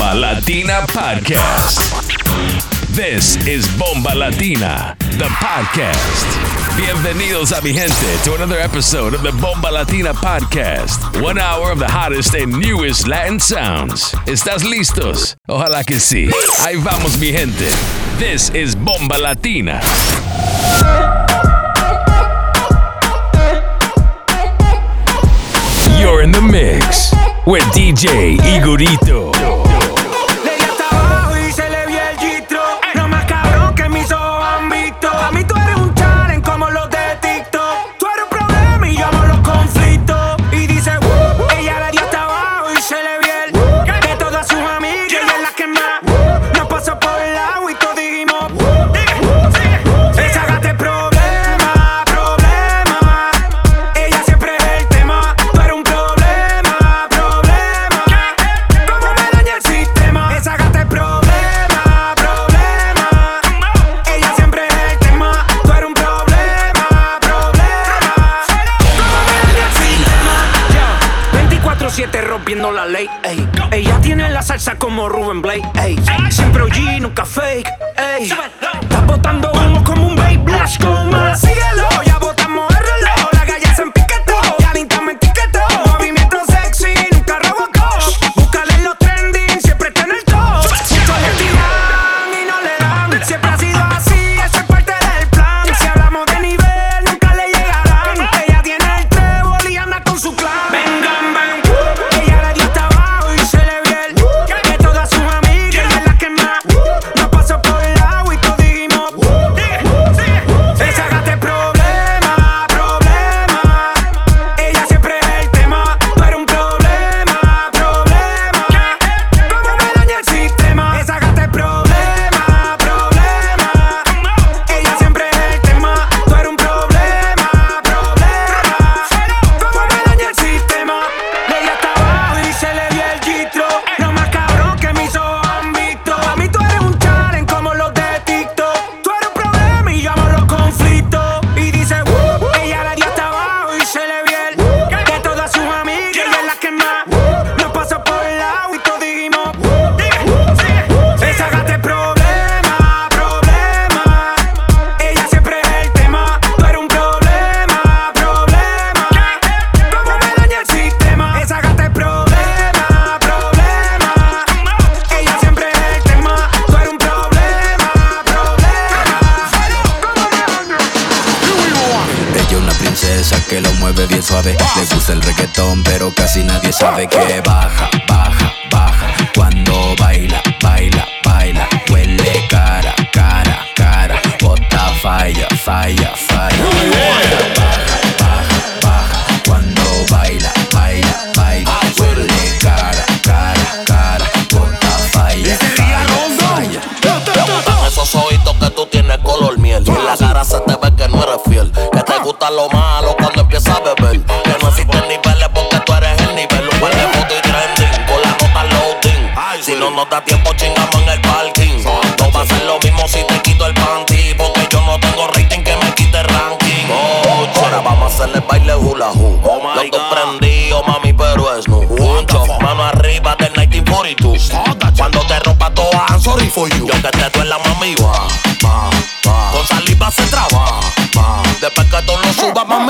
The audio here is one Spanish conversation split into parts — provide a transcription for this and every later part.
Bomba Latina Podcast. This is Bomba Latina, the podcast. Bienvenidos a mi gente to another episode of the Bomba Latina podcast. One hour of the hottest and newest Latin sounds. ¿Estás listos? Ojalá que sí. Ahí vamos, mi gente. This is Bomba Latina. You're in the mix with DJ Igorito.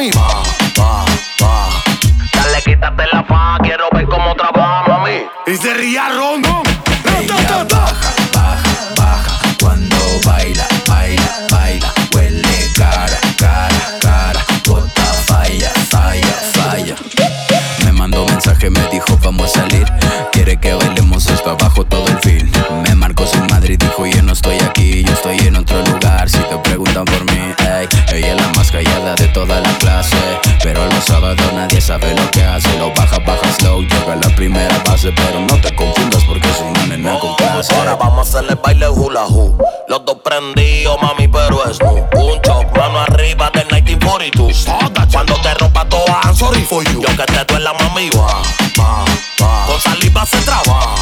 mami. Dale, quítate la fa, quiero ver cómo trabaja, mami. Y se ría rondo. Baja, baja, baja. Cuando baila, baila, baila. Huele cara, cara, cara. Bota, falla, falla, falla. Me mandó mensaje, me dijo vamos a salir. Quiere que bailemos hasta abajo todo el fin. clase. Pero los sábados nadie sabe lo que hace. Lo baja, baja slow, llega a la primera base. Pero no te confundas porque es una nena con clase. Ahora vamos a hacerle baile hula hoo. Los dos prendidos, mami, pero es no. Un choc, mano arriba del 1942. Cuando te rompa toda, I'm sorry for you. Yo que te duela, mami, va, va, va. Con saliva se traba.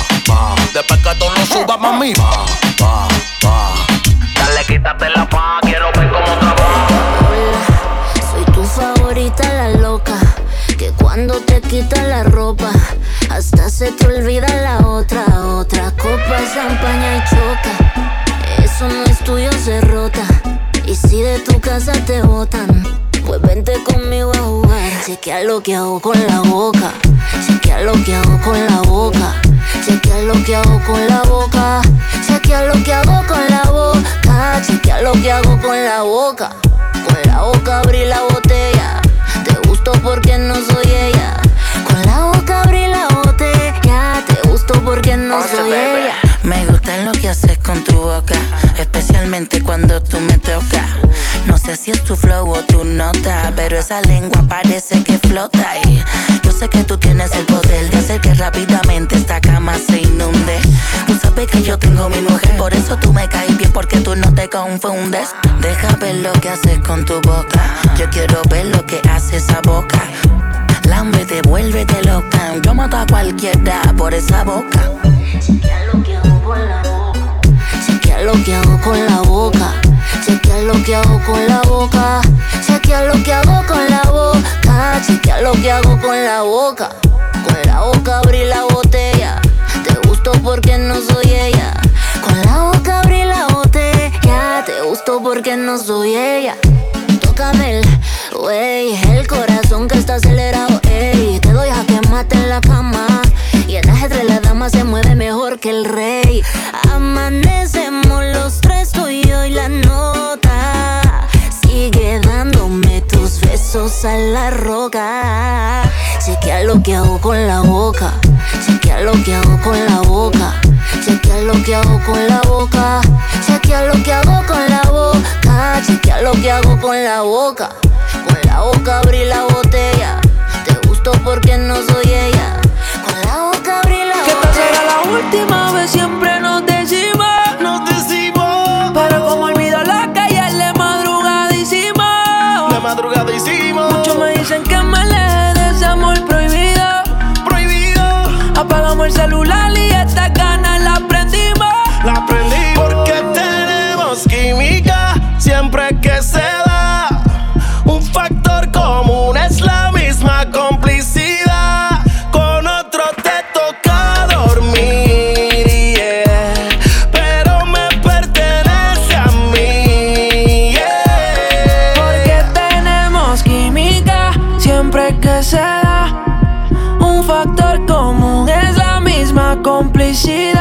Después que tú lo subas, mami, va. Si de tu casa te botan, pues vente conmigo a jugar. Chequea lo que hago con la boca. Chequea lo que hago con la boca. Chequea lo que hago con la boca. Chequea lo que hago con la boca. Chequea lo que hago con la boca. Con la boca abrí la botella. Te gusto porque no soy ella. Con la boca abrí la botella. Te gusto porque no soy ella. Me gusta lo que haces con tu boca, especialmente cuando tú me tocas. No sé si es tu flow o tu nota, pero esa lengua parece que flota. Y yo sé que tú tienes el poder de hacer que rápidamente esta cama se inunde. Tú sabes que yo tengo mi mujer, por eso tú me caes bien, porque tú no te confundes. Deja ver lo que haces con tu boca. Yo quiero ver lo que hace esa boca. Lámbete, vuélvete loca. Yo mato a cualquiera por esa boca. Con lo que hago con la boca. Chequea lo que hago con la boca. Chequea lo que hago con la boca. Chequea lo que hago con la boca. Con la boca abrí la botella. Te gusto porque no soy ella. Con la boca abrí la botella. Te gusto porque no soy ella. Tócame el wey, el corazón que está acelerado, ey. Te doy a que mate en la cama. Y el ajedrez la dama se mueve mejor que el rey. Amanecemos los tres, tú y la nota. Sigue dándome tus besos a la roca. Chequea lo que hago con la boca. Chequea lo que hago con la boca. Chequea lo que hago con la boca. Chequea lo que hago con la boca. Chequea lo que hago con la boca. Con la boca abrí la botella. Te gusto porque no soy ella. El celular y estas ganas las prendimos. La aprendí porque tenemos química siempre que se da. shit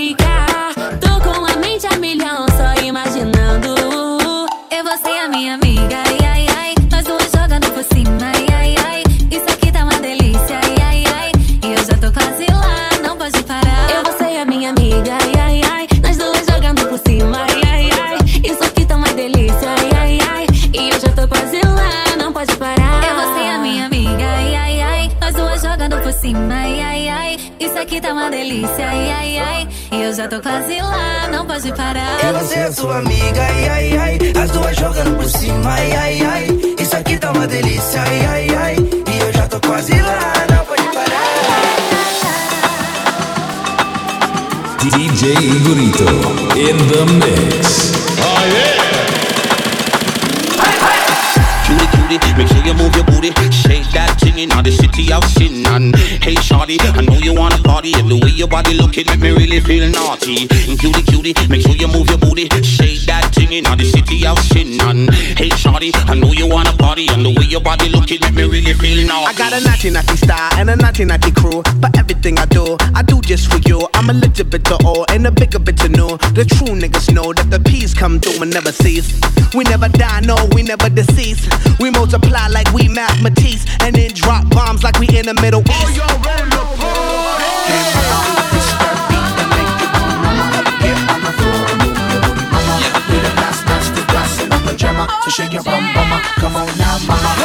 você já tô quase lá, não pode parar. Eu você é sua amiga, ai, ai, ai. As duas jogando por cima, ai, ai, ai. Isso aqui tá uma delícia, ai, ai, ai. E eu já tô quase lá, não pode parar. DJ Igorito in the mix. Cutie, make sure you move your booty. Shake that thing in the city of sin. And hey, shawty, I know you wanna party. And the way your body looking make me really feel naughty. And cutie, cutie, make sure you move your booty. Shake that thing in the city of sin. And hey, shawty, I know you wanna party. And the way your body looking make me really feel naughty. I got a naughty naughty style and a naughty naughty crew. But everything I do, I do just for you. I'm a little bit to old and a bigger bit to new. The true niggas know that the peace come through and never cease. We never die, no, we never decease. We multiply like we mathematics and then drop bombs like we in the Middle East. So shake your bum, mama. Come on now, mama.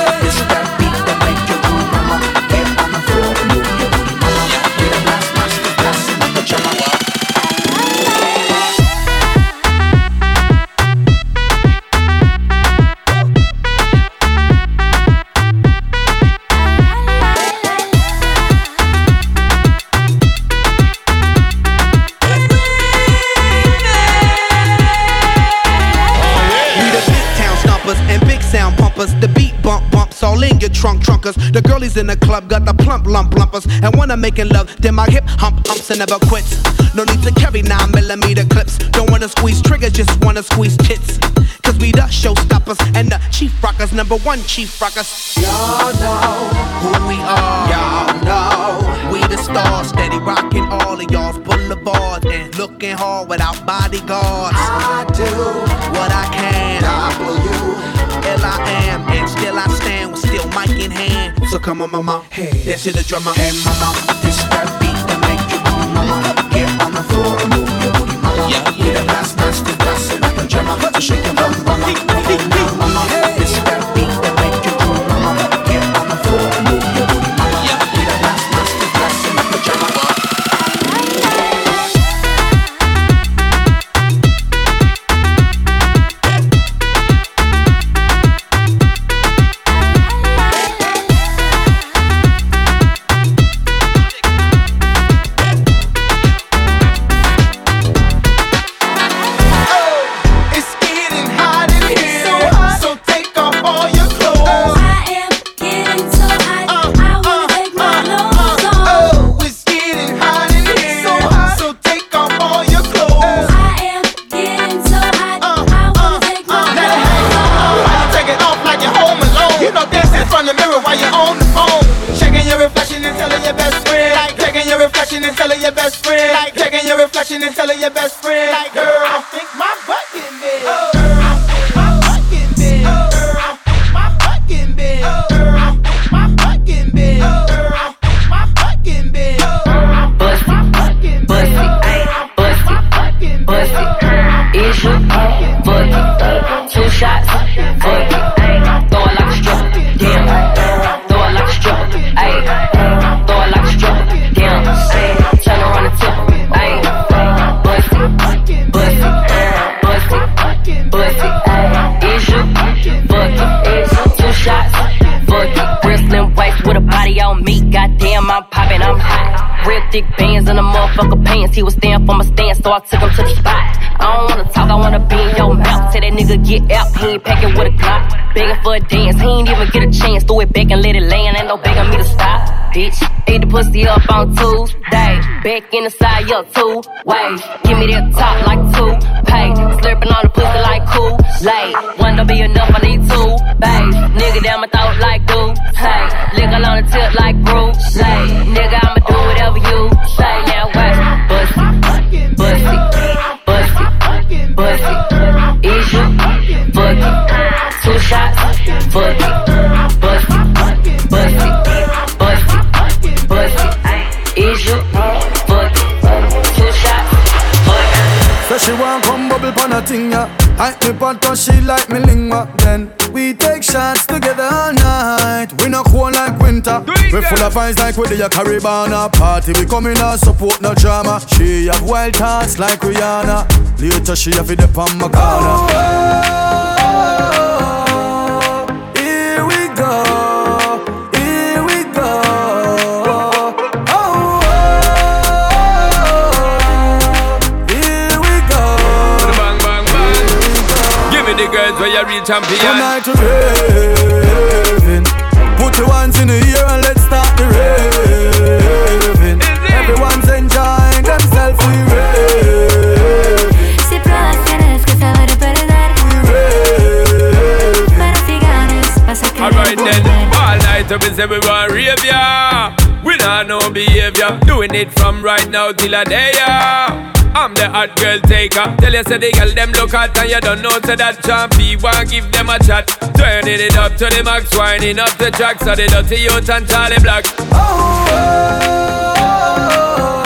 The girlies in the club got the plump lump lumpers. And when I'm making love, then my hip hump humps and never quits. No need to carry nine millimeter clips. Don't wanna squeeze triggers, just wanna squeeze tits. Cause we the showstoppers and the chief rockers, number one chief rockers. Y'all know who we are. Y'all know we the stars, steady rocking all of y'all's boulevards and looking hard without bodyguards. I do what I can. W L I am, and still I stand with still mic in hand. So come on, mama, hey, dance to the drummer. Hey, mama, this that beat that make you move, mama. Get on the floor and move your booty, mama. Yeah, yeah. The last man still dancing like a drummer. So shake your bum, mama. Thick bands in the motherfucker pants. He was stand for my stand, so I took him to the spot. I don't wanna talk, I wanna be in your mouth. Tell that nigga get out, he ain't packing with a Glock. Begging for a dance, he ain't even get a chance. Throw it back and let it land, ain't no begging me to stop. Bitch, Eat the pussy up on Tuesday. Back in the side, yo, two ways. Give me that top like two pay. Slurping on the pussy like cool. Late, one don't be enough, I need two bays. Nigga down my throat like glue. Hey, liquor on the tip like Bruce. Late, nigga, I'ma do whatever you say. Now bubble pon a thing, yeah. I me pot she like me linger. Then we take shots together all night. We not cool like winter. We full of vibes like we the Caribbean party. We come in and support no drama. She have wild thoughts like Rihanna. Later she have it up on my corner. Oh, oh, oh, oh here we go. The girls where real champion. Tonight to raving. Put your hands in the air and let's start the raving. Everyone's enjoying themselves. We raving. Si pruebas tienes que saber perder. Pero si ganas vas a querer Alright then, all night we say we want rave ya. We not no behavior, doing it from right now till a day ya. The hot girl taker. Tell you say the girl them look hot and you don't know say that champi want give them a chat. Turning it up to the max, winding up the track so the dirty youth and Charlie Black. Here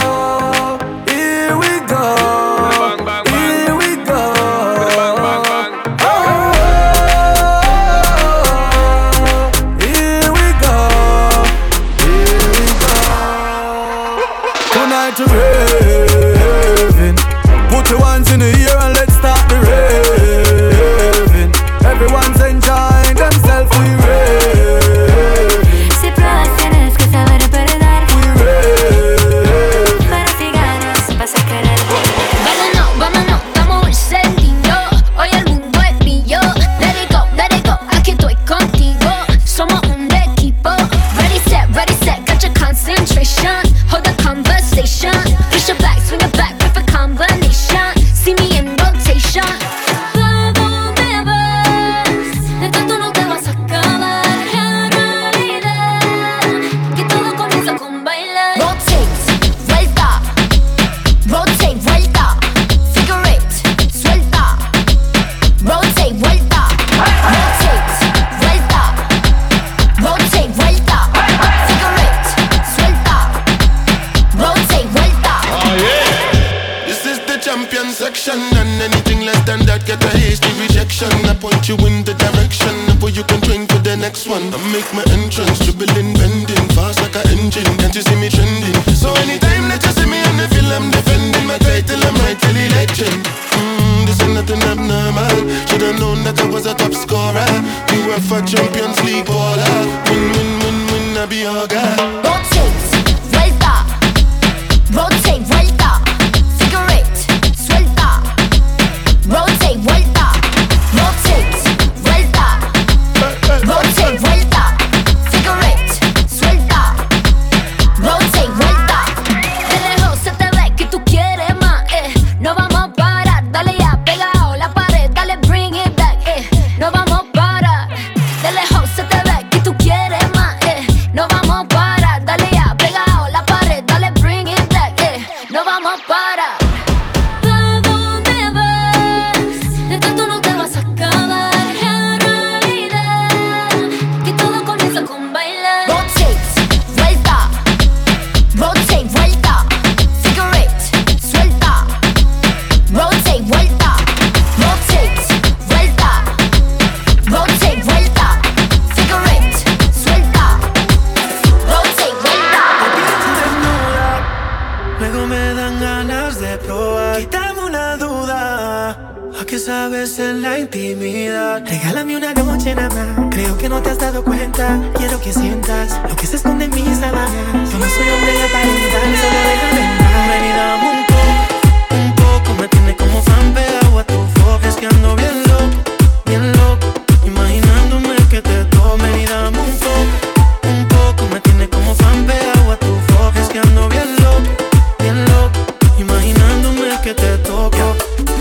point you in the direction where you can train for the next one. I make my entrance, dribbling, bending, fast like an engine. Can't you see me trending? So anytime that you see me on the field, I'm defending my title. I'm rightfully legend. Mm, this ain't nothing abnormal. Should've known that I was a top scorer. We were for Champions League baller. Win, win, win, win, I be your guy.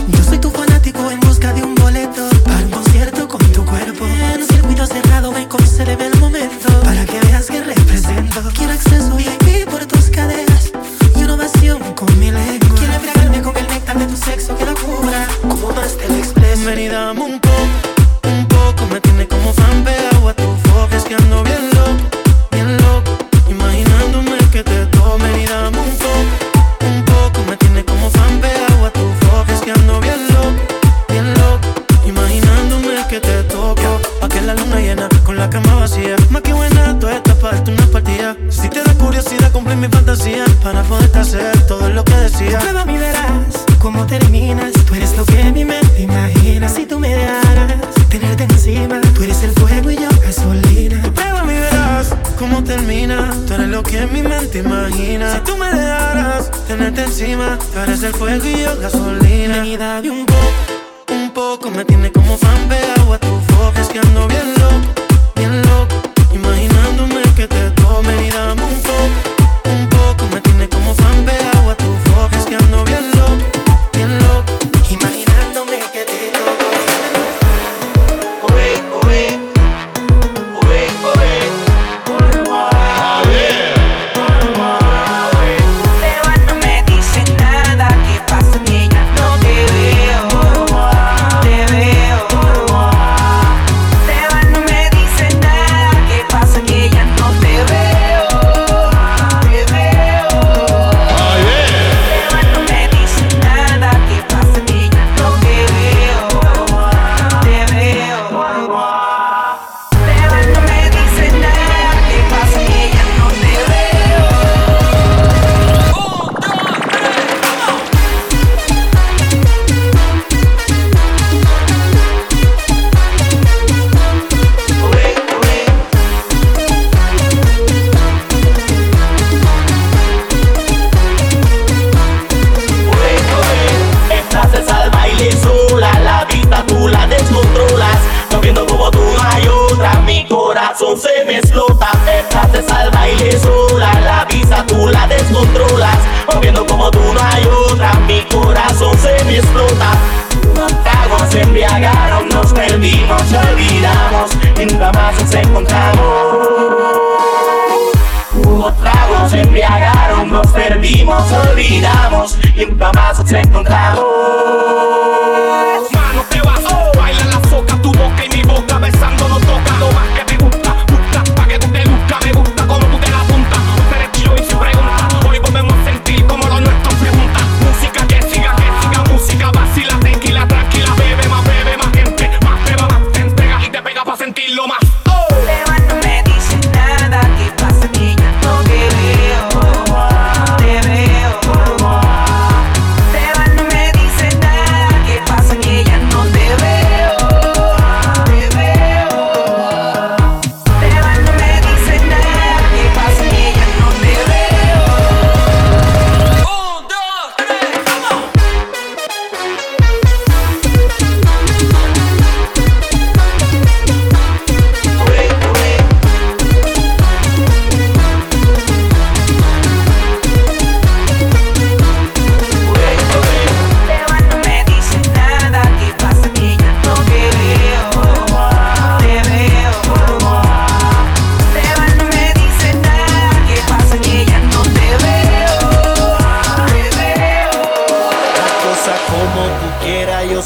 Yo soy tu fanático en busca de un boleto para un concierto con tu cuerpo. En un circuito cerrado, ven cómo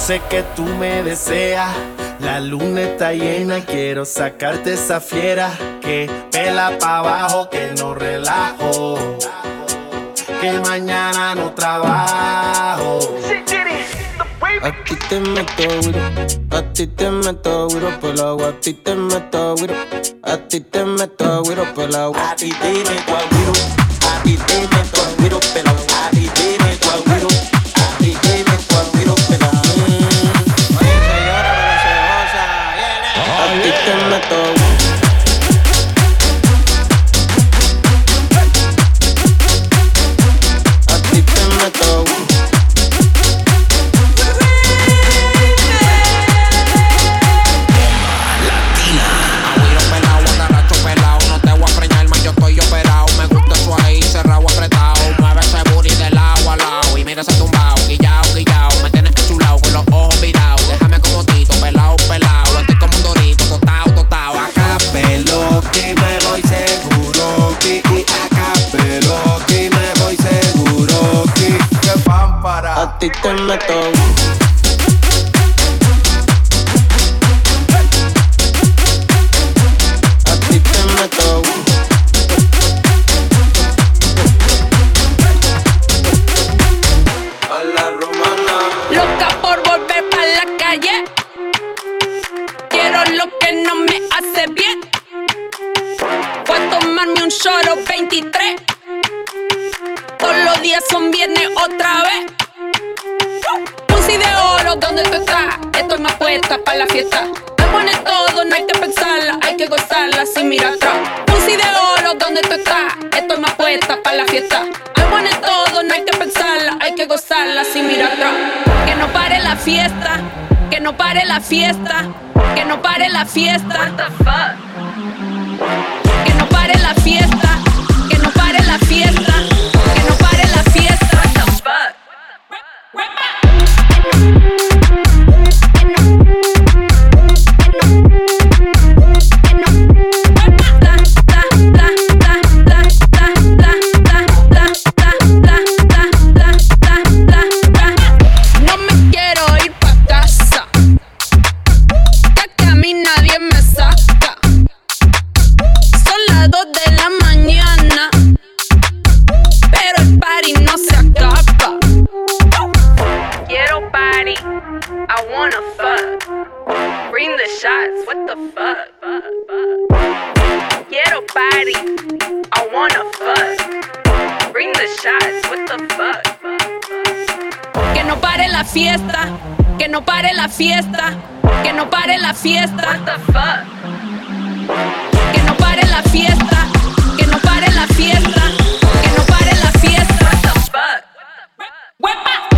sé que tú me deseas. La luna está llena, quiero sacarte esa fiera que pela pa' abajo, que no relajo. Que mañana no trabajo. A ti te meto duro, a ti te meto duro por la agua, a ti te meto duro, a ti te meto duro por la agua. A ti te meto duro, a ti te meto duro por la agua. ti te meto. fiesta. Hay bueno en todo, no hay que pensarla, hay que gozarla sin mirar atrás. Que no pare la fiesta, que no pare la fiesta, que no pare la fiesta. What the fuck? Que no pare la fiesta, que no pare la fiesta, que no pare la fiesta. What the fuck? No pare la fiesta, que no pare la fiesta. Que no pare la fiesta, que no pare la fiesta, que no pare la fiesta. Que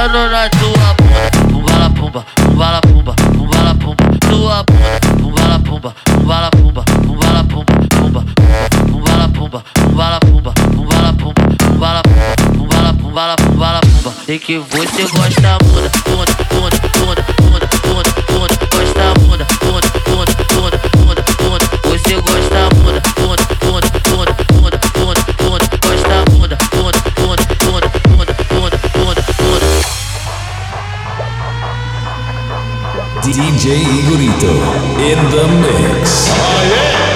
batendo na tua bunda. Pumba la pumba, pumba la pumba, pumba la pumba, tua bunda. Pumba la pumba, pumba la pumba, pumba la pumba, pumba, pumba la pumba, pumba la pumba, pumba la pumba, pumba la pumba, pumba la pumba pumba la pumba. Sei que você gosta muda, muda, Mosquito in the mix. É oh, yeah.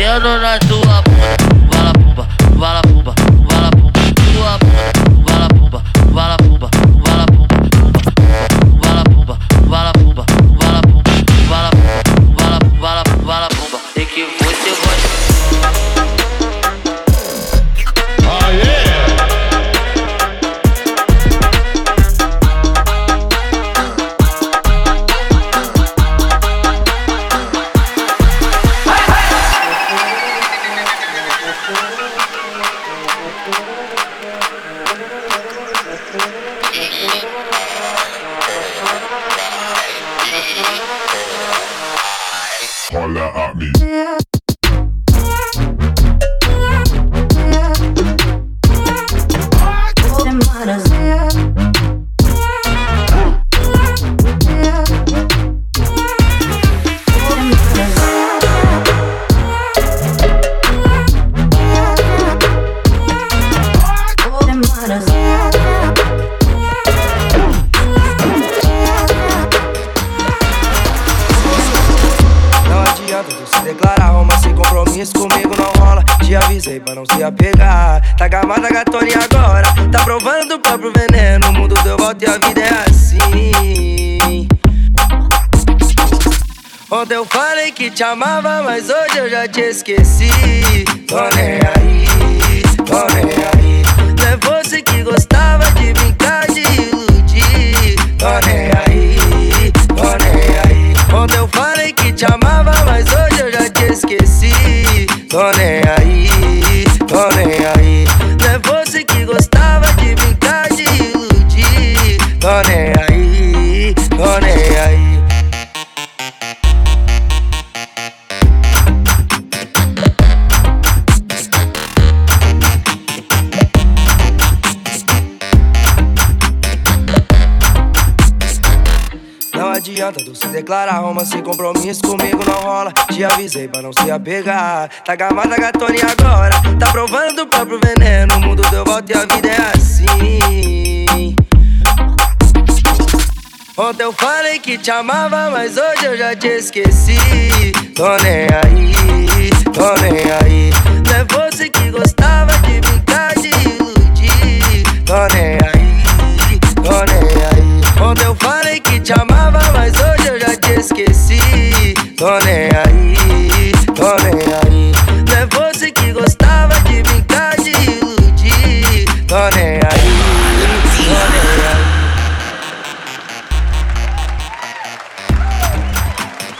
batendo na te amava, mas hoje eu já te esqueci. Tô nem aí, declarar. Romance sem compromisso comigo não rola. Te avisei pra não se apegar. Tá gamada gatone agora. Tá provando do próprio veneno. O mundo deu volta e a vida é assim. Ontem eu falei que te amava, mas hoje eu já te esqueci. Tô nem aí, tô nem aí. Não é você que gostava de brincar de iludir. Tô nem aí, tô nem aí. Ontem eu falei que te amava, mas hoje eu já esqueci. Tô que gostava de brincar.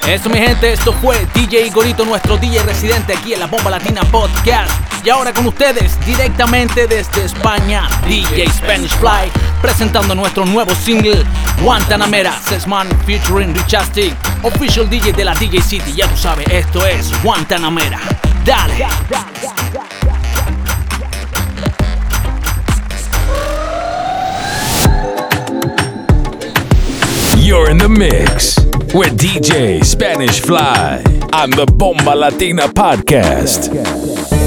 Eso mi gente, esto fue DJ Igorito, nuestro DJ residente aquí en la Bomba Latina Podcast. Y ahora con ustedes, directamente desde España, DJ Spanish Fly, presentando nuestro nuevo single, Guantanamera, Sesman featuring Richastic, official DJ de la DJ City, ya tú sabes, esto es Guantanamera. Dale. You're in the mix with DJ Spanish Fly on the Bomba Latina podcast.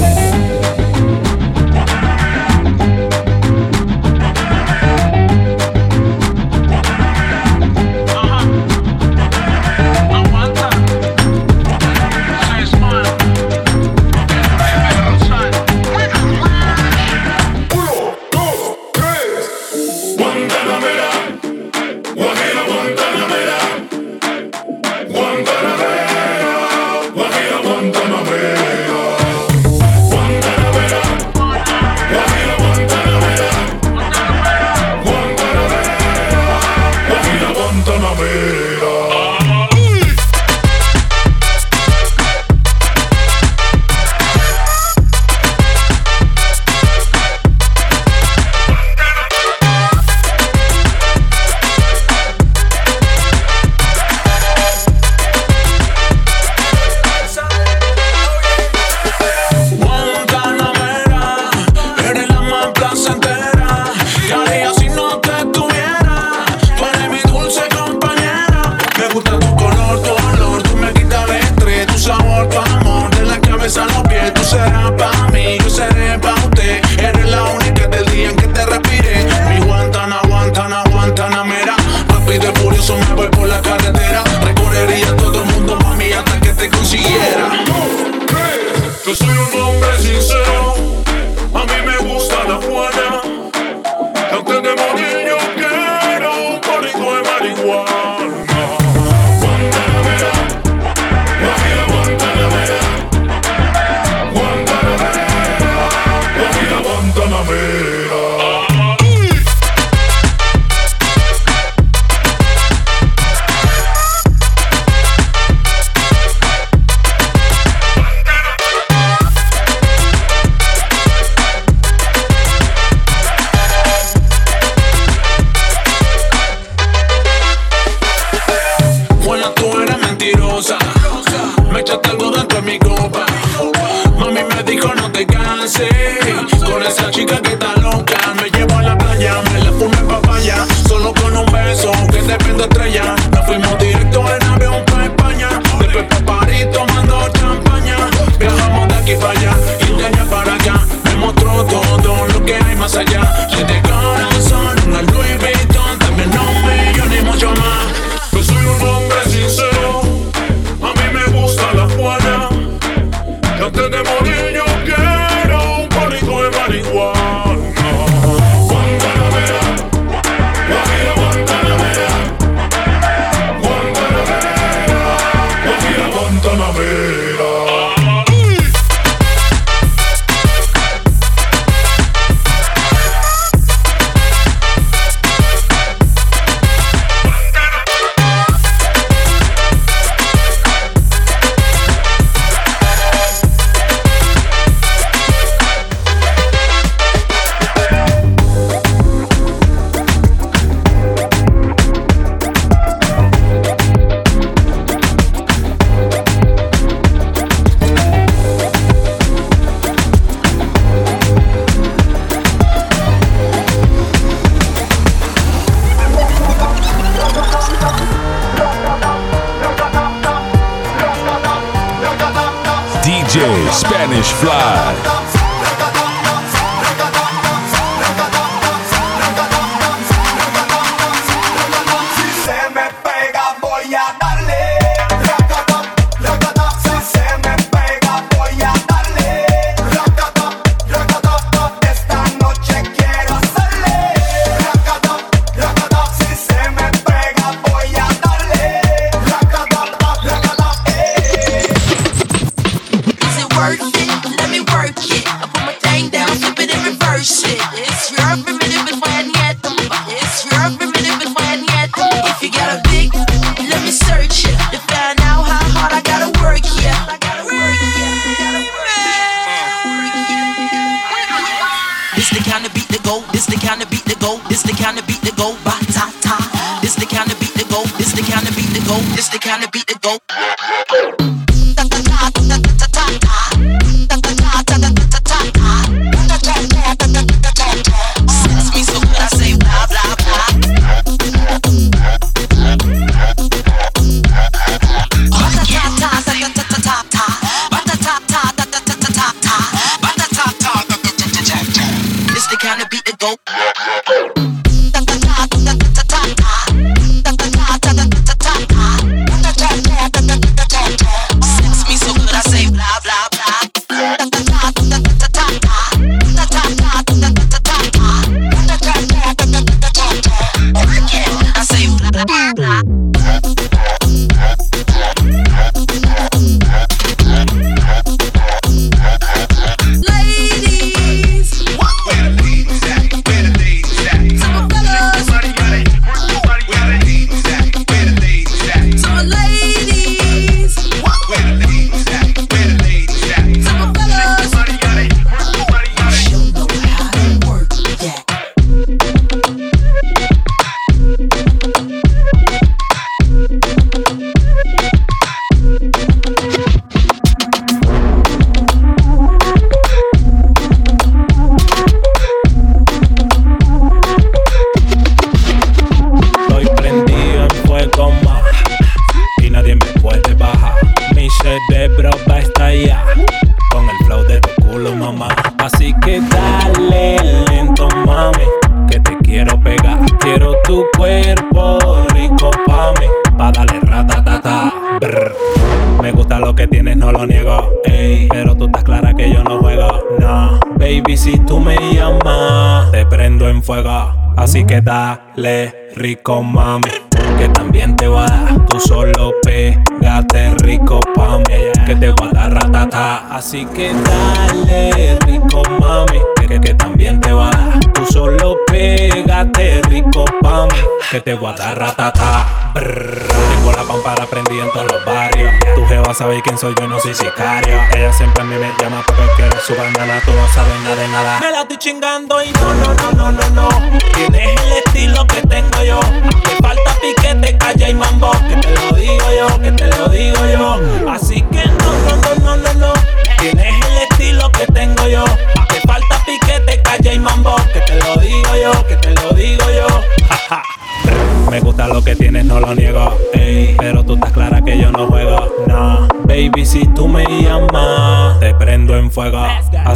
sabéis quién soy, yo no soy sicario. Ella siempre a mí me llama porque quiere su bandana, tú no sabes nada de nada. Me la estoy chingando y no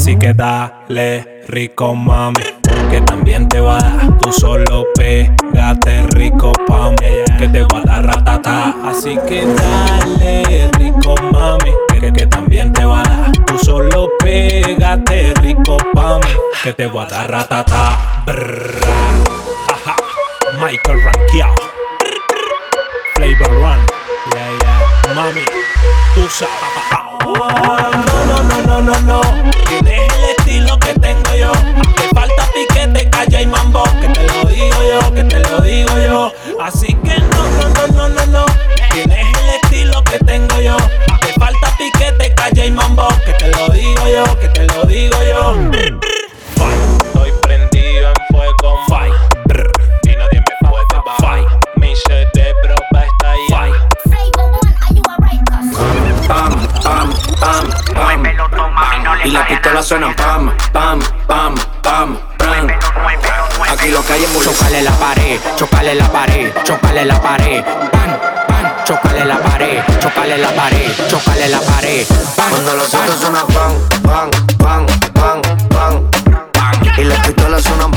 Así que dale rico, mami. Que también te va a dar. Tú solo pégate rico, pa' mí. Que te va a dar ratata. Así que dale rico, mami. Que, que también te va a dar. Tú solo pégate rico, pa' mí. Que te va a dar ratata. Brrr. Ajá. Michael Rankiao. Flavor Run. Yeah, yeah. Mami, tú sabes. No, no, no, no, no, no ti lo que tengo yo. Te falta piquete, calla y mambo. Que te lo digo yo, que te lo digo yo. Así que no, no, no, no, no, no. Tienes el estilo que tengo yo. Te falta piquete, calla y mambo. Que te lo digo yo, que te lo digo yo. Y las pistolas suenan pam, pam, pam, pam, pam. Aquí lo que hay es mucho. Chocale la pared, chocale la pared, chocale la pared. Pam, pam, chocale la pared, chocale la pared, chocale la pared. Bam, Cuando los autos suenan pam, pam, pam, pam, pam. Y las pistolas suenan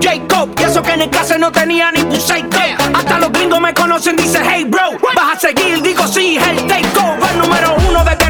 Jacob Y eso que en el clase no tenía ni un Hasta los gringos me conocen, dice hey bro Vas a seguir, digo sí, el takeover Número uno de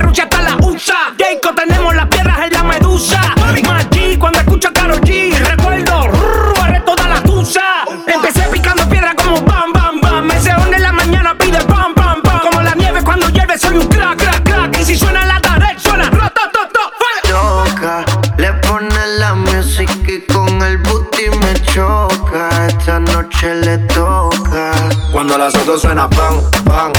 noche le toca. Cuando las pan, pan, pan, pan,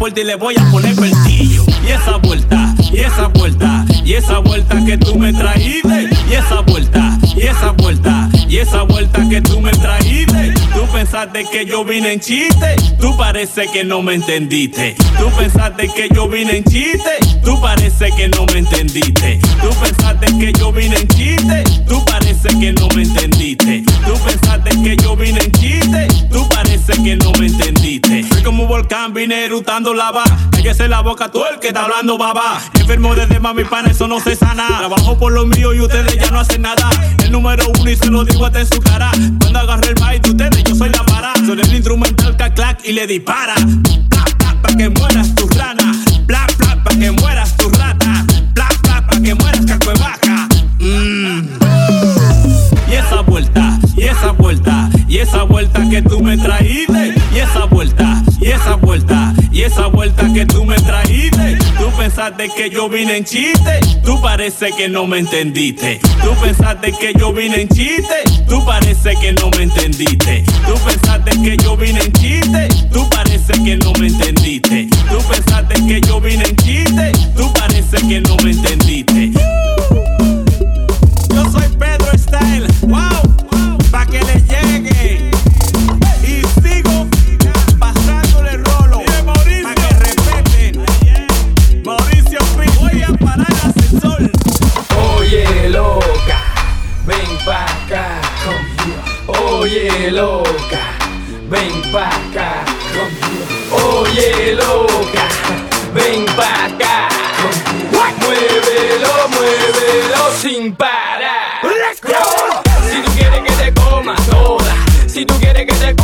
y le voy a poner peltillo. Y esa vuelta, y esa vuelta, y esa vuelta que tú me traíste. Y esa vuelta, y esa vuelta, y esa vuelta que tú me traíste. Pensaste que yo vine en chiste, tú parece que no me entendiste. Tú pensaste que yo vine en chiste, tú parece que no me entendiste. Tú pensaste que yo vine en chiste, tú parece que no me entendiste. Tú pensaste que yo vine en chiste, tú parece que no me entendiste. Soy como un volcán, vine erutando lava. Cállese la boca tú el que está hablando baba. Enfermo desde mami pana, eso no se sana. Trabajo por lo mío y ustedes ya no hacen nada. El número uno y se lo digo hasta en su cara. Cuando agarré el mic de ustedes, yo soy la Soy el instrumental clac clac y le dispara. Black, black, pa' que mueras tu rana. Black, black, pa' que mueras tu rata. Black, black, pa' que mueras cacuevaca. Mmm. Y esa vuelta, y esa vuelta, y esa vuelta que tú me traíste. Y esa vuelta, y esa vuelta, y esa vuelta que tú me traíste. Pensaste que yo vine en chiste, tú parece que no me entendiste. Tú pensaste que yo vine en chiste, tú parece que no me entendiste. Tú pensaste que yo vine en chiste, tú parece que no me entendiste. Tú pensaste que yo vine en chiste, tú parece que no me entendiste. Oye loca, ven pa' acá conmigo. Oye loca, ven pa' acá conmigo. Muévelo, muévelo sin parar. Let's go. Si tú quieres que te coma toda, si tú quieres que te coma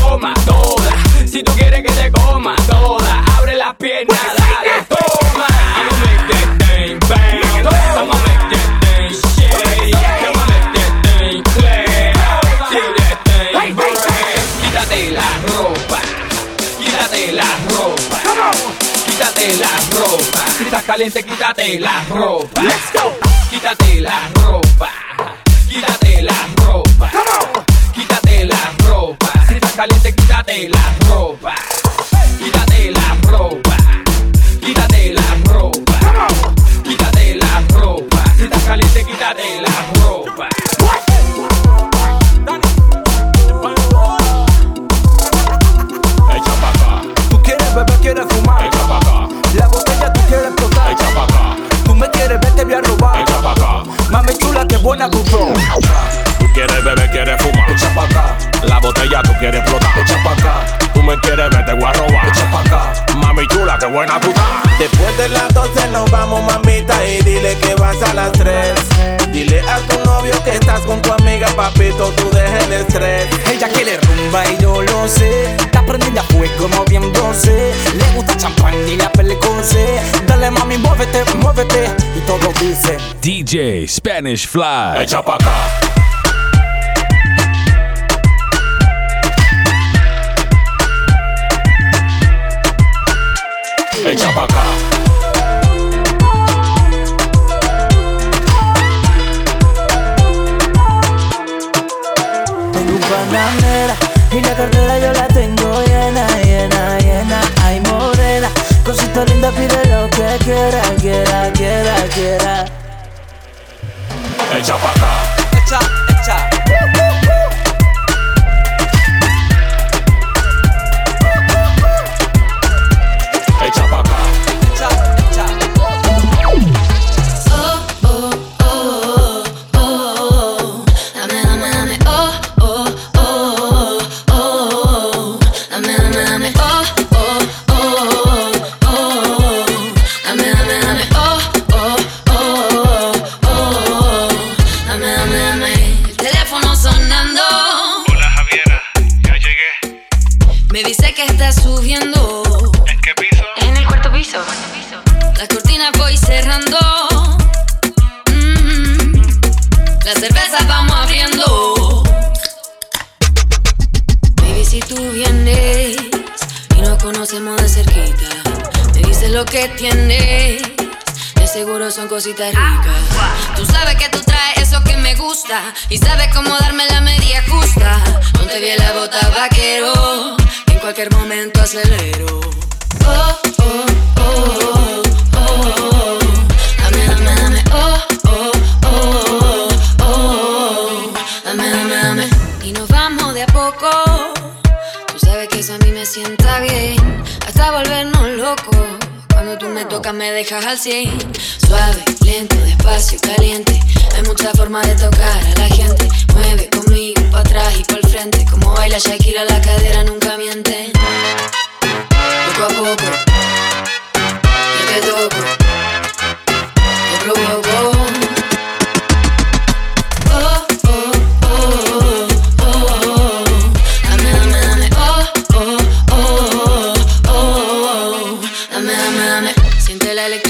Caliente, quítate la ropa. Let's go. Quítate la ropa, quítate la ropa, quítate la ropa. Si estás caliente, quítate la ropa, quítate la ropa, quítate la ropa, quítate la ropa. Si estás caliente, buena tu flow. Tú quieres beber, quieres fumar. Echa pa acá. La botella tú quieres explotar. Echa pa acá. Tú me quieres ver, te voy a robar. Echa pa acá qué buena estás. Después de las 12 nos vamos, mamita, y dile que vas a las 3. Dile a tu novio que estás con tu amiga, papito, tú deja el estrés. Ella quiere rumba y yo lo sé. Está prendida a fuego moviéndose. Le gusta champán y la pelecose. Dale mami, muévete, muévete. Y todo dice. DJ Spanish Fly. Echa pa' acá. Echa pa' acá. Tengo un y la cartera yo la tengo llena, llena, llena. Ay, morena, cosita linda, pide lo que quiera, quiera, quiera, quiera. Echa pa' acá.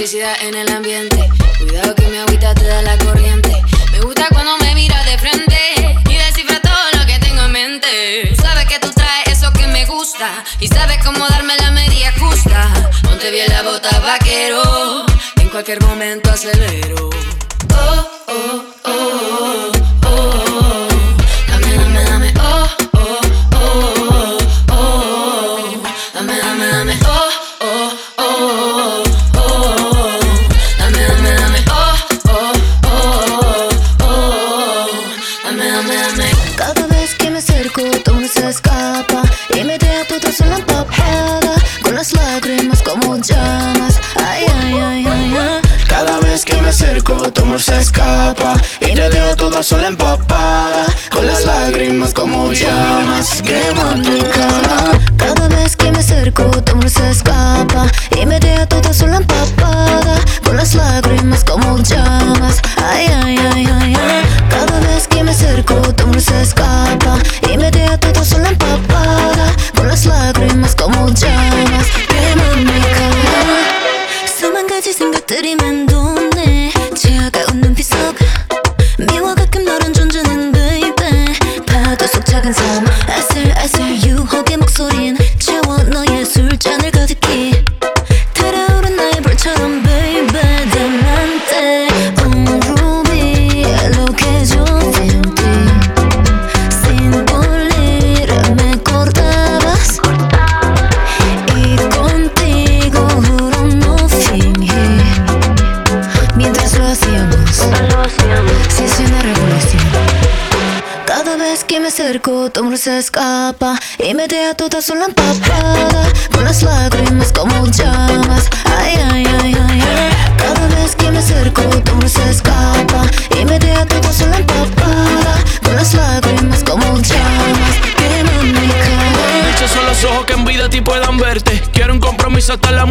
Electricidad en el ambiente. Cuidado que mi agüita te da la corriente. Me gusta cuando me miras de frente Y descifra todo lo que tengo en mente. Sabes que tú traes eso que me gusta Y sabes cómo darme la media justa. Ponte bien la bota vaquero. En cualquier momento acelero. Oh, oh, oh, oh, amor se escapa Y te dejo toda sola empapada Con las lágrimas como llamas cara Cada vez que me acerco, tu amor se escapa y me deja toda sola empapada con las lágrimas como llamas. Ay, ay, ay, ay, ay. Cada vez que me acerco, tu amor se escapa Me deja toda sola empapada Con las lágrimas como llamas. Ay, ay, ay, ay, ay. Cada vez que me acerco tu amor se escapa. Y me deja toda sola empapada Con las lágrimas como llamas. Queman mi cara. Esos son los ojos que en vida a ti puedan verte. Quiero un compromiso hasta la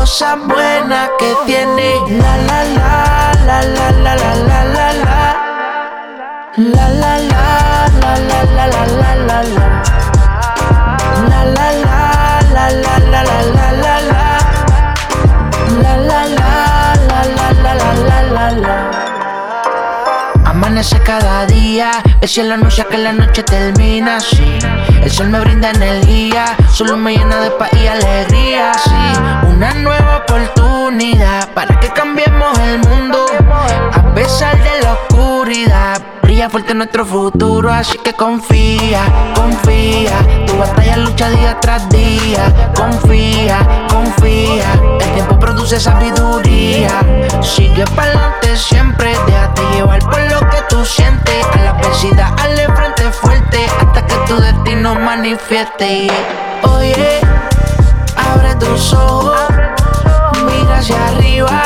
cosas buenas que tiene. La la la, la la la la la la la. La la la, la la la la la la la. La la la, la la la la la la la. La la la. Amanece cada día, el cielo anuncia que la noche termina así. El sol me brinda energía, solo me llena de paz y alegría, sí. Una nueva oportunidad para que cambiemos el mundo. A pesar de la oscuridad, fuerte nuestro futuro, así que confía, confía. Tu batalla lucha día tras día, confía, confía. El tiempo produce sabiduría. Sigue pa'lante siempre, déjate llevar por lo que tú sientes. A la adversidad, hazle frente fuerte hasta que tu destino manifieste. Oye, abre tus ojos, mira hacia arriba.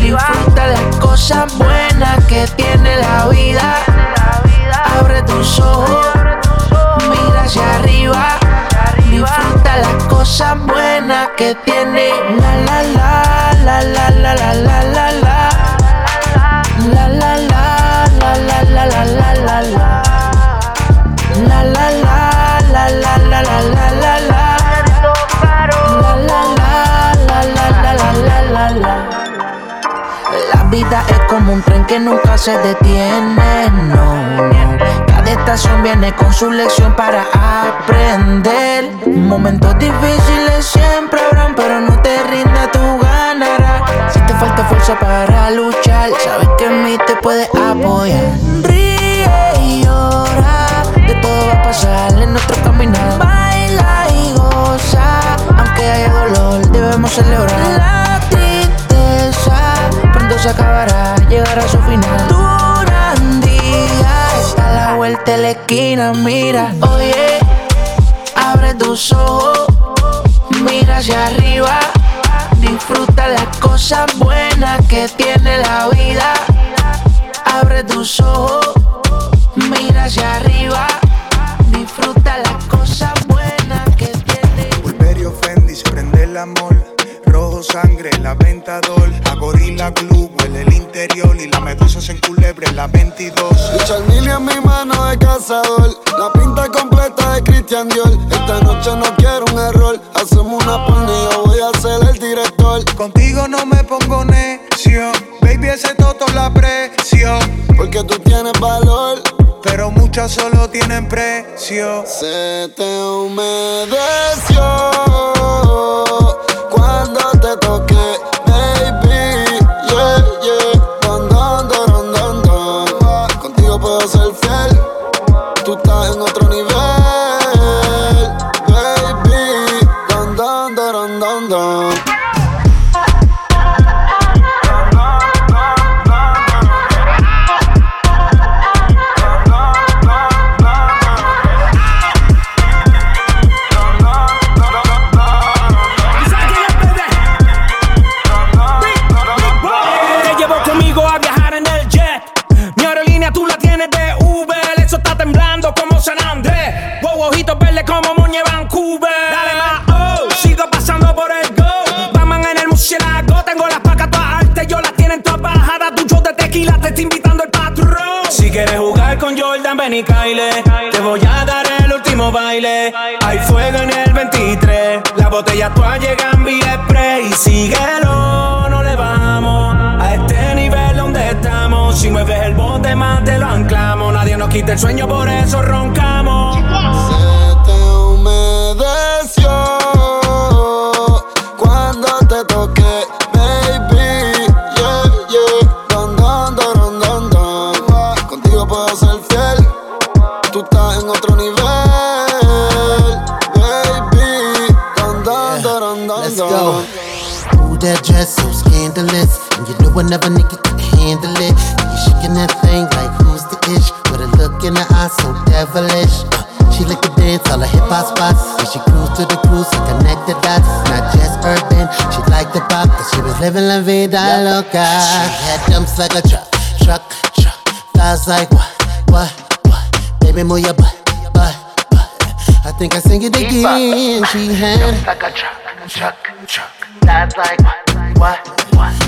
Disfruta las cosas buenas que tiene la vida. Abre tus ojos, mira hacia arriba. Disfruta las cosas buenas que tiene la la la la la la la la la es como un tren que nunca se detiene, no. Cada estación viene con su lección para aprender. Momentos difíciles siempre habrán, pero no te rindas, tú ganarás. Si te falta fuerza para luchar, sabes que en mí te puedes apoyar. Ríe y llora, de todo va a pasar en nuestro caminar. Acabará, llegará a su final. Durandía está a la vuelta de la esquina, mira, oye, abre tus ojos, mira hacia arriba, disfruta las cosas buenas que tiene la vida. Abre tus ojos, mira hacia arriba, interior. Y la medusa se enculebre en la 22. Richard Mille en mi mano de cazador. La pinta completa de Christian Dior. Esta noche no quiero un error. Hacemos una yo voy a ser el director. Contigo no me pongo necio. Baby, ese toto la presión. Porque tú tienes valor. Pero muchas solo tienen precio. Se te humedeció Jenny Kyle. Te voy a dar el último baile. Hay fuego en el 23. La botella actual llega en vía spray. Y síguelo, no le vamos. A este nivel donde estamos. Si mueves el bote más te lo anclamos. Nadie nos quita el sueño, por eso roncamos. And you know another nigga can handle it. And you shaking that thing like who's the ish? With a look in her eye so devilish. Uh, she like to dance all the hip hop spots. And she cruise to the cruise and connect the dots. Not just urban, she like the pop. Cause she was living la vida loca. She had dumps like a truck, truck, truck. Thighs like what, what, what? Baby, move your butt, butt, butt. I think I sing it again. She had like a truck, truck, truck. That's like what, what, what?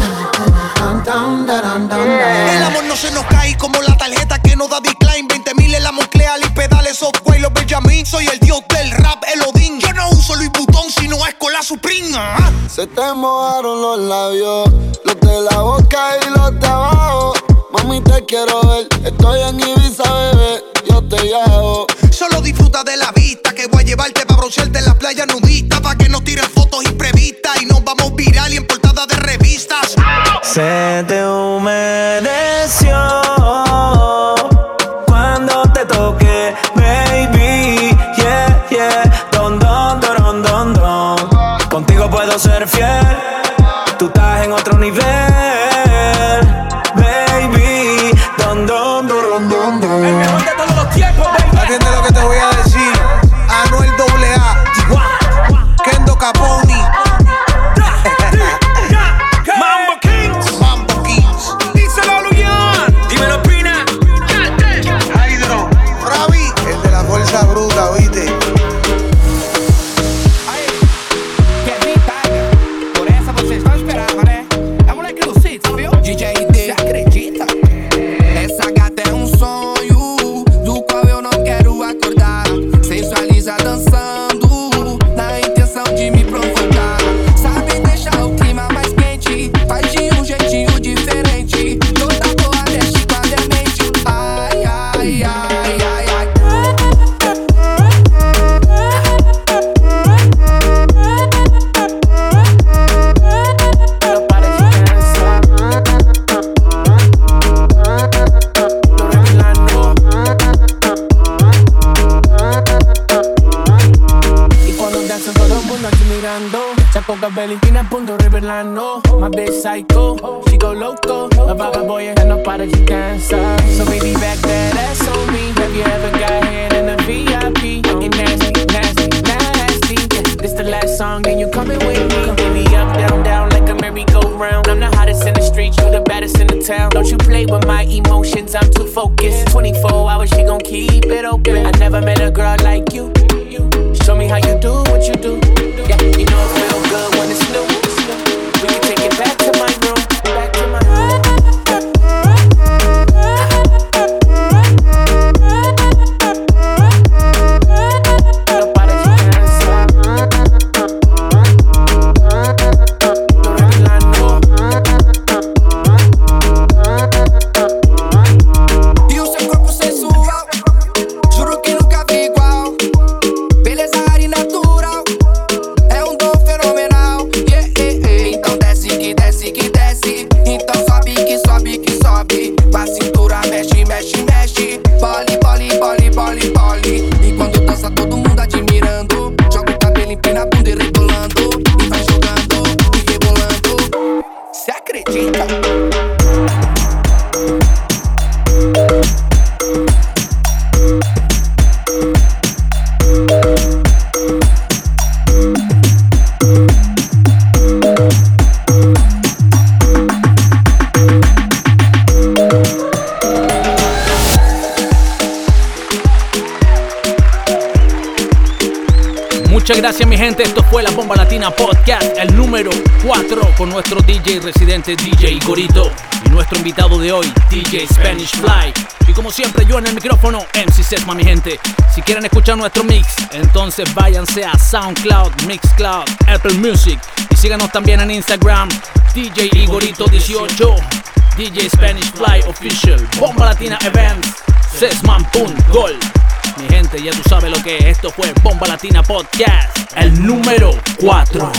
ah. Se te mojaron los labios, los de la boca y los de abajo. Mami, te quiero ver. Estoy en Ibiza, bebé. Yo te llamo. Solo disfruta de la vista que voy a llevarte para broncearte en la playa nudista. Pa' que nos tiren fotos imprevistas y nos vamos viral y en portada de revistas. Se focused 24 hours, she gon' keep it open. I never met a girl like you Sesma, mi gente. Si quieren escuchar nuestro mix, entonces váyanse a SoundCloud, Mixcloud, Apple Music y síganos también en Instagram, DJ Igorito18, DJ Spanish Fly Official, Bomba Latina Events, Sesman.gol. Mi gente, ya tú sabes lo que es. Esto fue Bomba Latina Podcast, el número 4.